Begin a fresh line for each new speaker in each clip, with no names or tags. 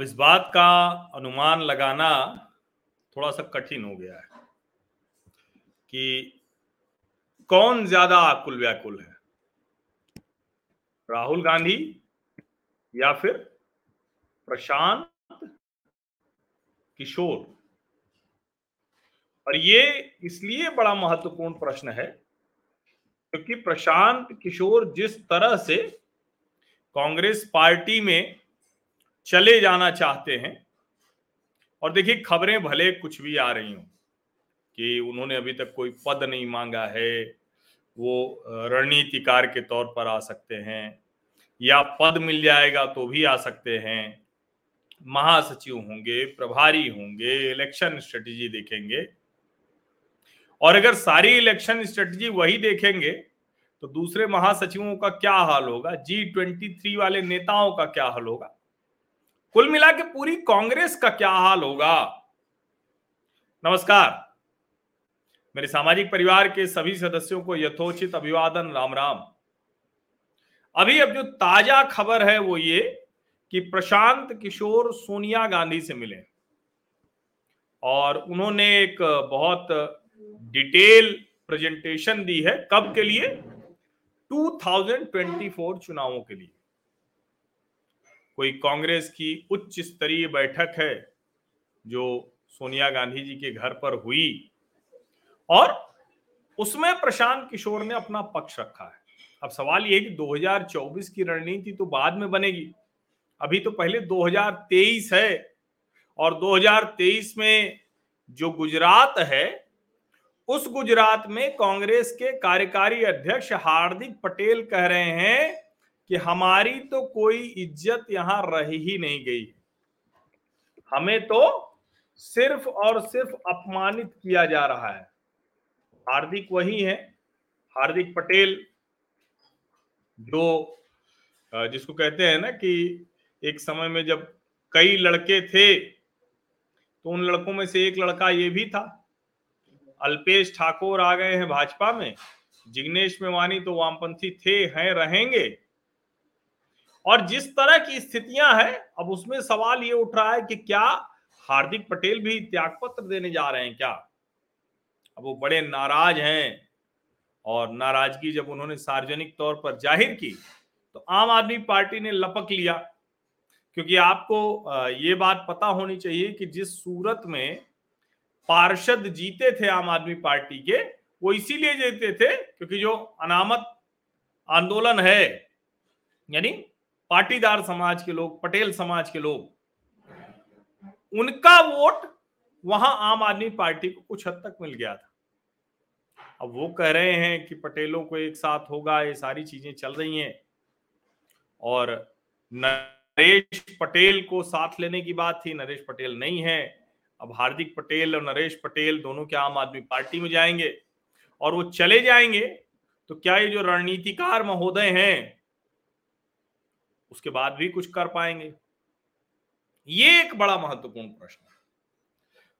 अब इस बात का अनुमान लगाना थोड़ा सा कठिन हो गया है कि कौन ज़्यादा आकुल व्याकुल है? राहुल गांधी या फिर प्रशांत किशोर? और ये इसलिए बड़ा महत्वपूर्ण प्रश्न है क्योंकि प्रशांत किशोर जिस तरह से कांग्रेस पार्टी में चले जाना चाहते हैं। और देखिए, खबरें भले कुछ भी आ रही हूँ कि उन्होंने अभी तक कोई पद नहीं मांगा है, वो रणनीतिकार के तौर पर आ सकते हैं या पद मिल जाएगा तो भी आ सकते हैं। महासचिव होंगे, प्रभारी होंगे इलेक्शन स्ट्रेटजी देखेंगे। और अगर सारी इलेक्शन स्ट्रेटजी वही देखेंगे तो दूसरे महासचिवों का क्या हाल होगा? जी ट्वेंटी थ्री वाले नेताओं का क्या हाल होगा? कुल मिला के पूरी कांग्रेस का क्या हाल होगा? नमस्कार। मेरे सामाजिक परिवार के सभी सदस्यों को यथोचित अभिवादन, राम राम। अभी अब जो ताज़ा खबर है वो ये कि प्रशांत किशोर सोनिया गांधी से मिले। और उन्होंने एक बहुत डिटेल प्रेजेंटेशन दी है कब के लिए? 2024 चुनावों के लिए। कोई कांग्रेस की उच्च स्तरीय बैठक है जो सोनिया गांधी जी के घर पर हुई और उसमें प्रशांत किशोर ने अपना पक्ष रखा है। अब सवाल ये कि 2024 की रणनीति तो बाद में बनेगी। अभी तो पहले 2023 है और 2023 में जो गुजरात है, उस गुजरात में कांग्रेस के कार्यकारी अध्यक्ष हार्दिक पटेल कह रहे हैं कि हमारी तो कोई इज़्ज़त यहाँ रह ही नहीं गई। हमें तो सिर्फ़ और सिर्फ़ अपमानित किया जा रहा है। हार्दिक वही है, हार्दिक पटेल, जो जिसको कहते हैं ना कि एक समय में जब कई लड़के थे तो उन लड़कों में से एक लड़का ये भी था। अल्पेश ठाकुर आ गए हैं भाजपा में, जिग्नेश मेवानी तो वामपंथी थे, हैं, रहेंगे। और जिस तरह की स्थितियाँ हैं, अब उसमें सवाल ये उठ रहा है कि क्या हार्दिक पटेल भी त्याग पत्र देने जा रहे हैं क्या? अब वो बड़े नाराज़ हैं और नाराज़गी जब उन्होंने सार्वजनिक तौर पर ज़ाहिर की तो आम आदमी पार्टी ने लपक लिया। क्योंकि आपको ये बात पता होनी चाहिए कि जिस सूरत में पार्षद जीते थे आम आदमी पार्टी के, वो इसीलिए जीते थे क्योंकि जो अनामत आंदोलन है, यानी पाटीदार समाज के लोग, पटेल समाज के लोग, उनका वोट वहाँ आम आदमी पार्टी को कुछ हद तक मिल गया था। अब वो कह रहे हैं कि पटेलों को एक साथ होगा, ये सारी चीज़ें चल रही हैं। और नरेश पटेल को साथ लेने की बात थी, नरेश पटेल नहीं है। अब हार्दिक पटेल और नरेश पटेल दोनों के आम आदमी पार्टी में जाएँगे? और वो चले जाएँगे तो क्या ये जो रणनीतिकार महोदय हैं उसके बाद भी कुछ कर पाएँगे। ये एक बड़ा महत्वपूर्ण प्रश्न है।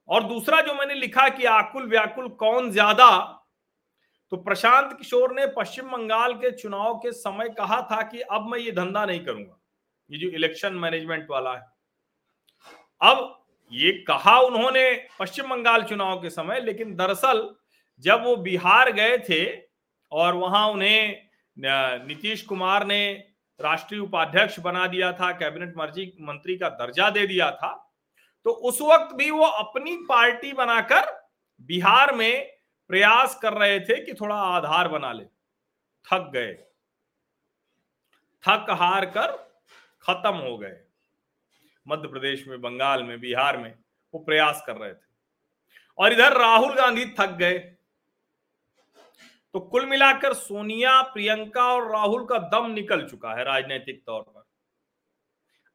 और दूसरा जो मैंने लिखा कि आकुल व्याकुल कौन ज़्यादा तो प्रशांत किशोर ने पश्चिम बंगाल के चुनाव के समय कहा था कि अब मैं ये धंधा नहीं करूँगा। ये जो इलेक्शन मैनेजमेंट वाला है। अब ये कहा उन्होंने पश्चिम बंगाल चुनाव के समय, लेकिन दरअसल जब वो बिहार गए थे और वहाँ उन्हें नीतीश कुमार ने राष्ट्रीय उपाध्यक्ष बना दिया था, कैबिनेट मर्ज़ी मंत्री का दर्जा दे दिया था तो उस वक्त भी वो अपनी पार्टी बनाकर बिहार में प्रयास कर रहे थे कि थोड़ा आधार बना ले। थक गए। थक हार कर खत्म हो गए। मध्य प्रदेश में, बंगाल में, बिहार में वो प्रयास कर रहे थे। और इधर राहुल गांधी थक गए। तो कुल मिलाकर सोनिया, प्रियंका और राहुल का दम निकल चुका है राजनीतिक तौर पर।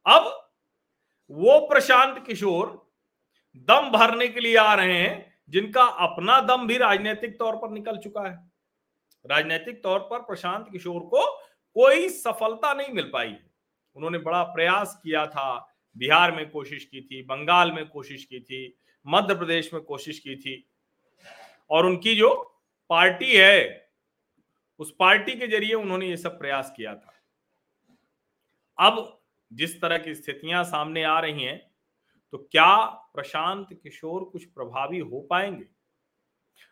अब वो प्रशांत किशोर दम भरने के लिए आ रहे हैं, जिनका अपना दम भी राजनीतिक तौर पर निकल चुका है। राजनीतिक तौर पर प्रशांत किशोर को कोई सफलता नहीं मिल पाई। है उन्होंने बड़ा प्रयास किया था, बिहार में कोशिश की थी, बंगाल में कोशिश की थी, मध्य प्रदेश में कोशिश की थी, और उनकी जो पार्टी है, उस पार्टी के ज़रिए उन्होंने ये सब प्रयास किया था। अब जिस तरह की स्थितियाँ सामने आ रही हैं तो क्या प्रशांत किशोर कुछ प्रभावी हो पाएँगे?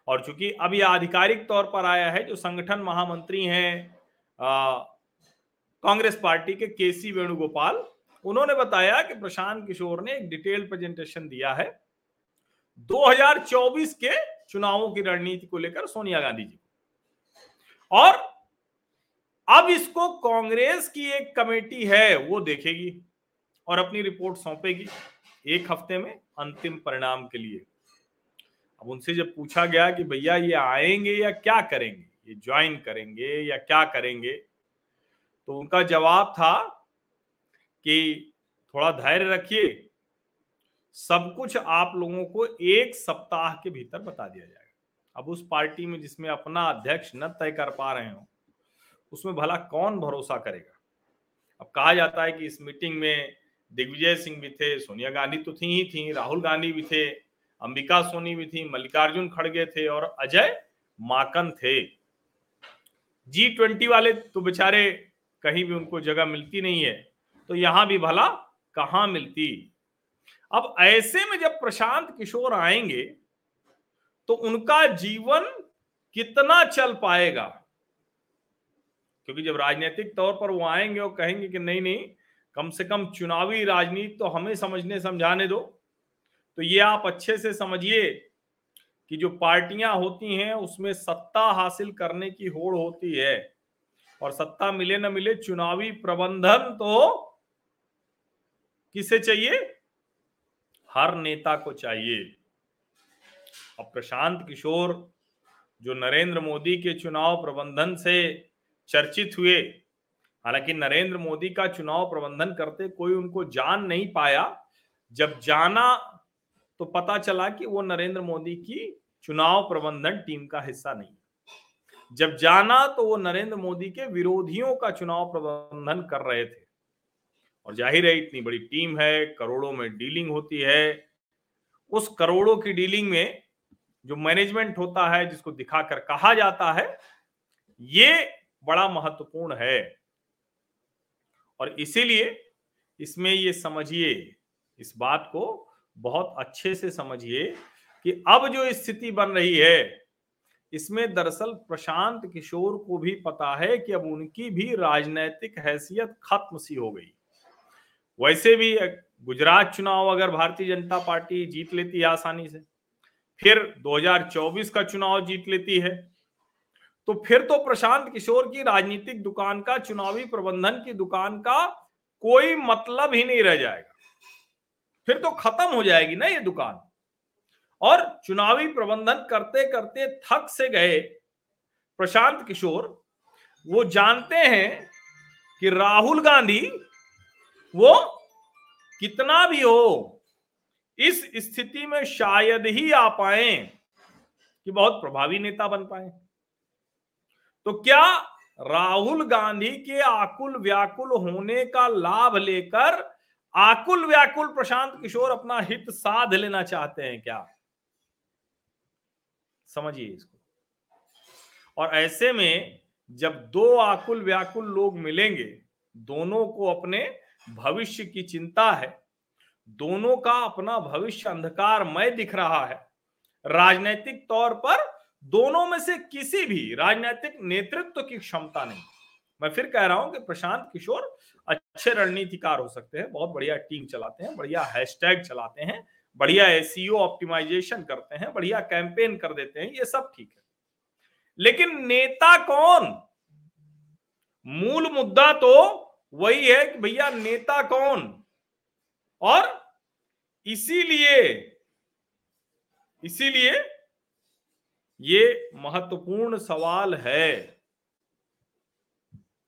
और चूँकि अब यह आधिकारिक तौर पर आया है, जो संगठन महामंत्री हैं कांग्रेस पार्टी के केसी वेणुगोपाल, उन्होंने बताया कि प्रशांत किशोर ने एक डिटेल प्रेजेंटेशन दिया है। 2024 के चुनावों की रणनीति को लेकर सोनिया गांधी जी और अब इसको कांग्रेस की एक कमेटी है, वो देखेगी और अपनी रिपोर्ट सौंपेगी एक हफ़्ते में अंतिम परिणाम के लिए। अब उनसे जब पूछा गया कि भैया ये आएँगे या क्या करेंगे, ये ज्वाइन करेंगे या क्या करेंगे तो उनका जवाब था कि थोड़ा धैर्य रखिए सब कुछ आप लोगों को एक सप्ताह के भीतर बता दिया जाएगा। अब उस पार्टी में जिसमें अपना अध्यक्ष न तय कर पा रहे हो, उसमें भला कौन भरोसा करेगा? अब कहा जाता है कि इस मीटिंग में दिग्विजय सिंह भी थे, सोनिया गांधी तो थी ही थी, राहुल गांधी भी थे, अंबिका सोनी भी थी, मल्लिकार्जुन खड़गे थे और अजय माकन थे। जी ट्वेंटी वाले तो बेचारे कहीं भी उनको जगह मिलती नहीं है तो यहाँ भी भला कहाँ मिलती? अब ऐसे में जब प्रशांत किशोर आएँगे तो उनका जीवन कितना चल पाएगा? क्योंकि जब राजनीतिक तौर पर वो आएँगे और कहेंगे कि नहीं नहीं, कम से कम चुनावी राजनीति तो हमें समझने, समझाने दो। तो ये आप अच्छे से समझिए कि जो पार्टियाँ होती हैं, उसमें सत्ता हासिल करने की होड़ होती है। और सत्ता मिले ना मिले चुनावी प्रबंधन तो किसे चाहिए? हर नेता को चाहिए। अब प्रशांत किशोर, जो नरेंद्र मोदी के चुनाव प्रबंधन से चर्चित हुए, हालाँकि नरेंद्र मोदी का चुनाव प्रबंधन करते कोई उनको जान नहीं पाया। जब जाना तो पता चला कि वो नरेंद्र मोदी की चुनाव प्रबंधन टीम का हिस्सा नहीं जब जाना तो वो नरेंद्र मोदी के विरोधियों का चुनाव प्रबंधन कर रहे थे। और ज़ाहिर है, इतनी बड़ी टीम है, करोड़ों में डीलिंग होती है। उस करोड़ों की डीलिंग में जो मैनेजमेंट होता है, जिसको दिखाकर कहा जाता है, ये बड़ा महत्वपूर्ण है। और इसीलिए इसमें ये समझिए, इस बात को बहुत अच्छे से समझिए कि अब जो स्थिति बन रही है, इसमें दरअसल प्रशांत किशोर को भी पता है कि अब उनकी भी राजनैतिक हैसियत खत्म सी हो गई। वैसे भी गुजरात चुनाव अगर भारतीय जनता पार्टी जीत लेती है आसानी से, फिर 2024 का चुनाव जीत लेती है तो फिर तो प्रशांत किशोर की राजनीतिक दुकान का, चुनावी प्रबंधन की दुकान का कोई मतलब ही नहीं रह जाएगा। फिर तो खत्म हो जाएगी ना ये दुकान। और चुनावी प्रबंधन करते करते थक से गए प्रशांत किशोर, वो जानते हैं कि राहुल गांधी वो कितना भी हो, इस स्थिति में शायद ही आ पाए कि बहुत प्रभावी नेता बन पाए। तो क्या राहुल गांधी के आकुल व्याकुल होने का लाभ लेकर आकुल व्याकुल प्रशांत किशोर अपना हित साध लेना चाहते हैं क्या? समझिए इसको। और ऐसे में जब दो आकुल व्याकुल लोग मिलेंगे, दोनों को अपने भविष्य की चिंता है। दोनों का अपना भविष्य अंधकारमय दिख रहा है। राजनीतिक तौर पर दोनों में से किसी भी राजनीतिक नेतृत्व की क्षमता नहीं। मैं फिर कह रहा हूँ कि प्रशांत किशोर अच्छे रणनीतिकार हो सकते हैं, बहुत बढ़िया टीम चलाते हैं, बढ़िया हैशटैग चलाते हैं, बढ़िया एसीओ ऑप्टिमाइजेशन करते हैं, बढ़िया कैंपेन कर देते हैं, ये सब ठीक है। लेकिन नेता कौन? मूल मुद्दा तो वही है कि भैया नेता कौन? और इसीलिए इसीलिए ये महत्वपूर्ण सवाल है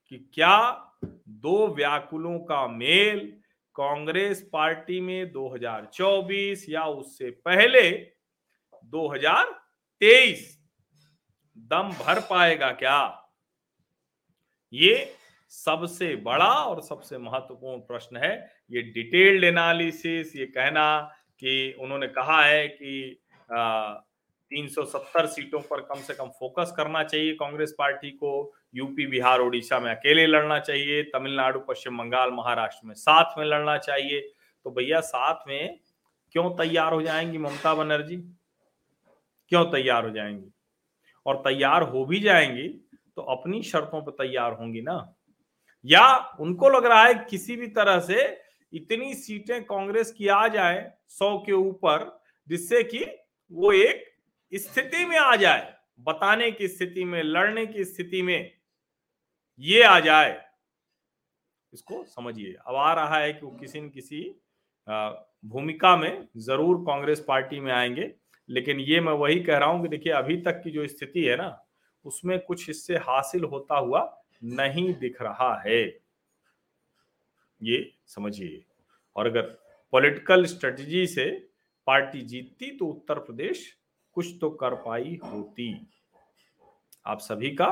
कि क्या दो व्याकुलों का मेल कांग्रेस पार्टी में 2024 या उससे पहले 2023 दम भर पाएगा क्या? ये सबसे बड़ा और सबसे महत्वपूर्ण प्रश्न है। ये डिटेल्ड एनालिसिस ये कहना कि उन्होंने कहा है कि आ, 370 सीटों पर कम से कम फोकस करना चाहिए कांग्रेस पार्टी को। यूपी बिहार ओडिशा में अकेले लड़ना चाहिए। तमिलनाडु पश्चिम बंगाल महाराष्ट्र में साथ में लड़ना चाहिए। तो भैया साथ में क्यों तैयार हो जाएँगी ममता बनर्जी? क्यों तैयार हो जाएँगी? और तैयार हो भी जाएँगी तो अपनी शर्तों पर तैयार होंगी ना। या उनको लग रहा है किसी भी तरह से इतनी सीटें कांग्रेस की आ जाए, सौ के ऊपर, जिससे कि वो एक स्थिति में आ जाए, बताने की स्थिति में, लड़ने की स्थिति में ये आ जाए। इसको समझिए। अब आ रहा है कि वो किसी न किसी भूमिका में ज़रूर कांग्रेस पार्टी में आएँगे, लेकिन ये मैं वही कह रहा हूँ कि देखिए, अभी तक की जो स्थिति है ना, उसमें कुछ हिस्से हासिल होता हुआ नहीं दिख रहा है। ये समझिए। और अगर पॉलिटिकल स्ट्रेटजी से पार्टी जीतती तो उत्तर प्रदेश कुछ तो कर पाई होती। आप सभी का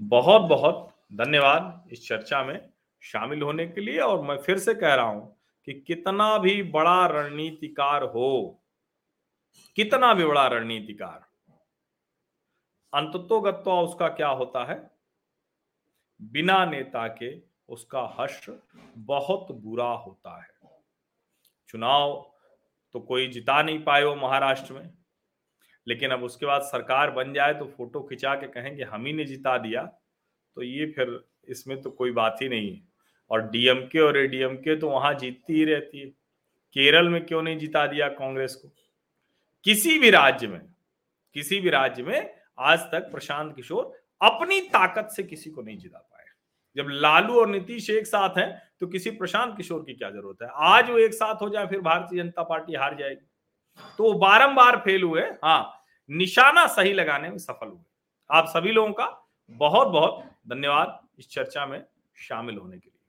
बहुत बहुत धन्यवाद इस चर्चा में शामिल होने के लिए। और मैं फिर से कह रहा हूँ कि कितना भी बड़ा रणनीतिकार हो, कितना भी बड़ा रणनीतिकार अंततोगत्वा उसका क्या होता है? बिना नेता के उसका हर्ष बहुत बुरा होता है। चुनाव तो कोई जिता नहीं पाए वो महाराष्ट्र में, लेकिन अब उसके बाद सरकार बन जाए तो फ़ोटो खिंचा के कहेंगे, हम ही ने जिता दिया। तो ये फिर इसमें तो कोई बात ही नहीं है। और डीएमके और एडीएमके तो वहाँ जीतती ही रहती है। केरल में क्यों नहीं जिता दिया कांग्रेस को? किसी भी राज्य में, किसी भी राज्य में आज तक प्रशांत किशोर अपनी ताकत से किसी को नहीं जिता जब लालू और नीतीश एक साथ हैं तो किसी प्रशांत किशोर की क्या ज़रूरत है? आज वो एक साथ हो जाए, फिर भारतीय जनता पार्टी हार जाएगी। तो वो बारंबार फेल हुए हाँ निशाना सही लगाने में सफल हुए। आप सभी लोगों का बहुत बहुत धन्यवाद इस चर्चा में शामिल होने के लिए।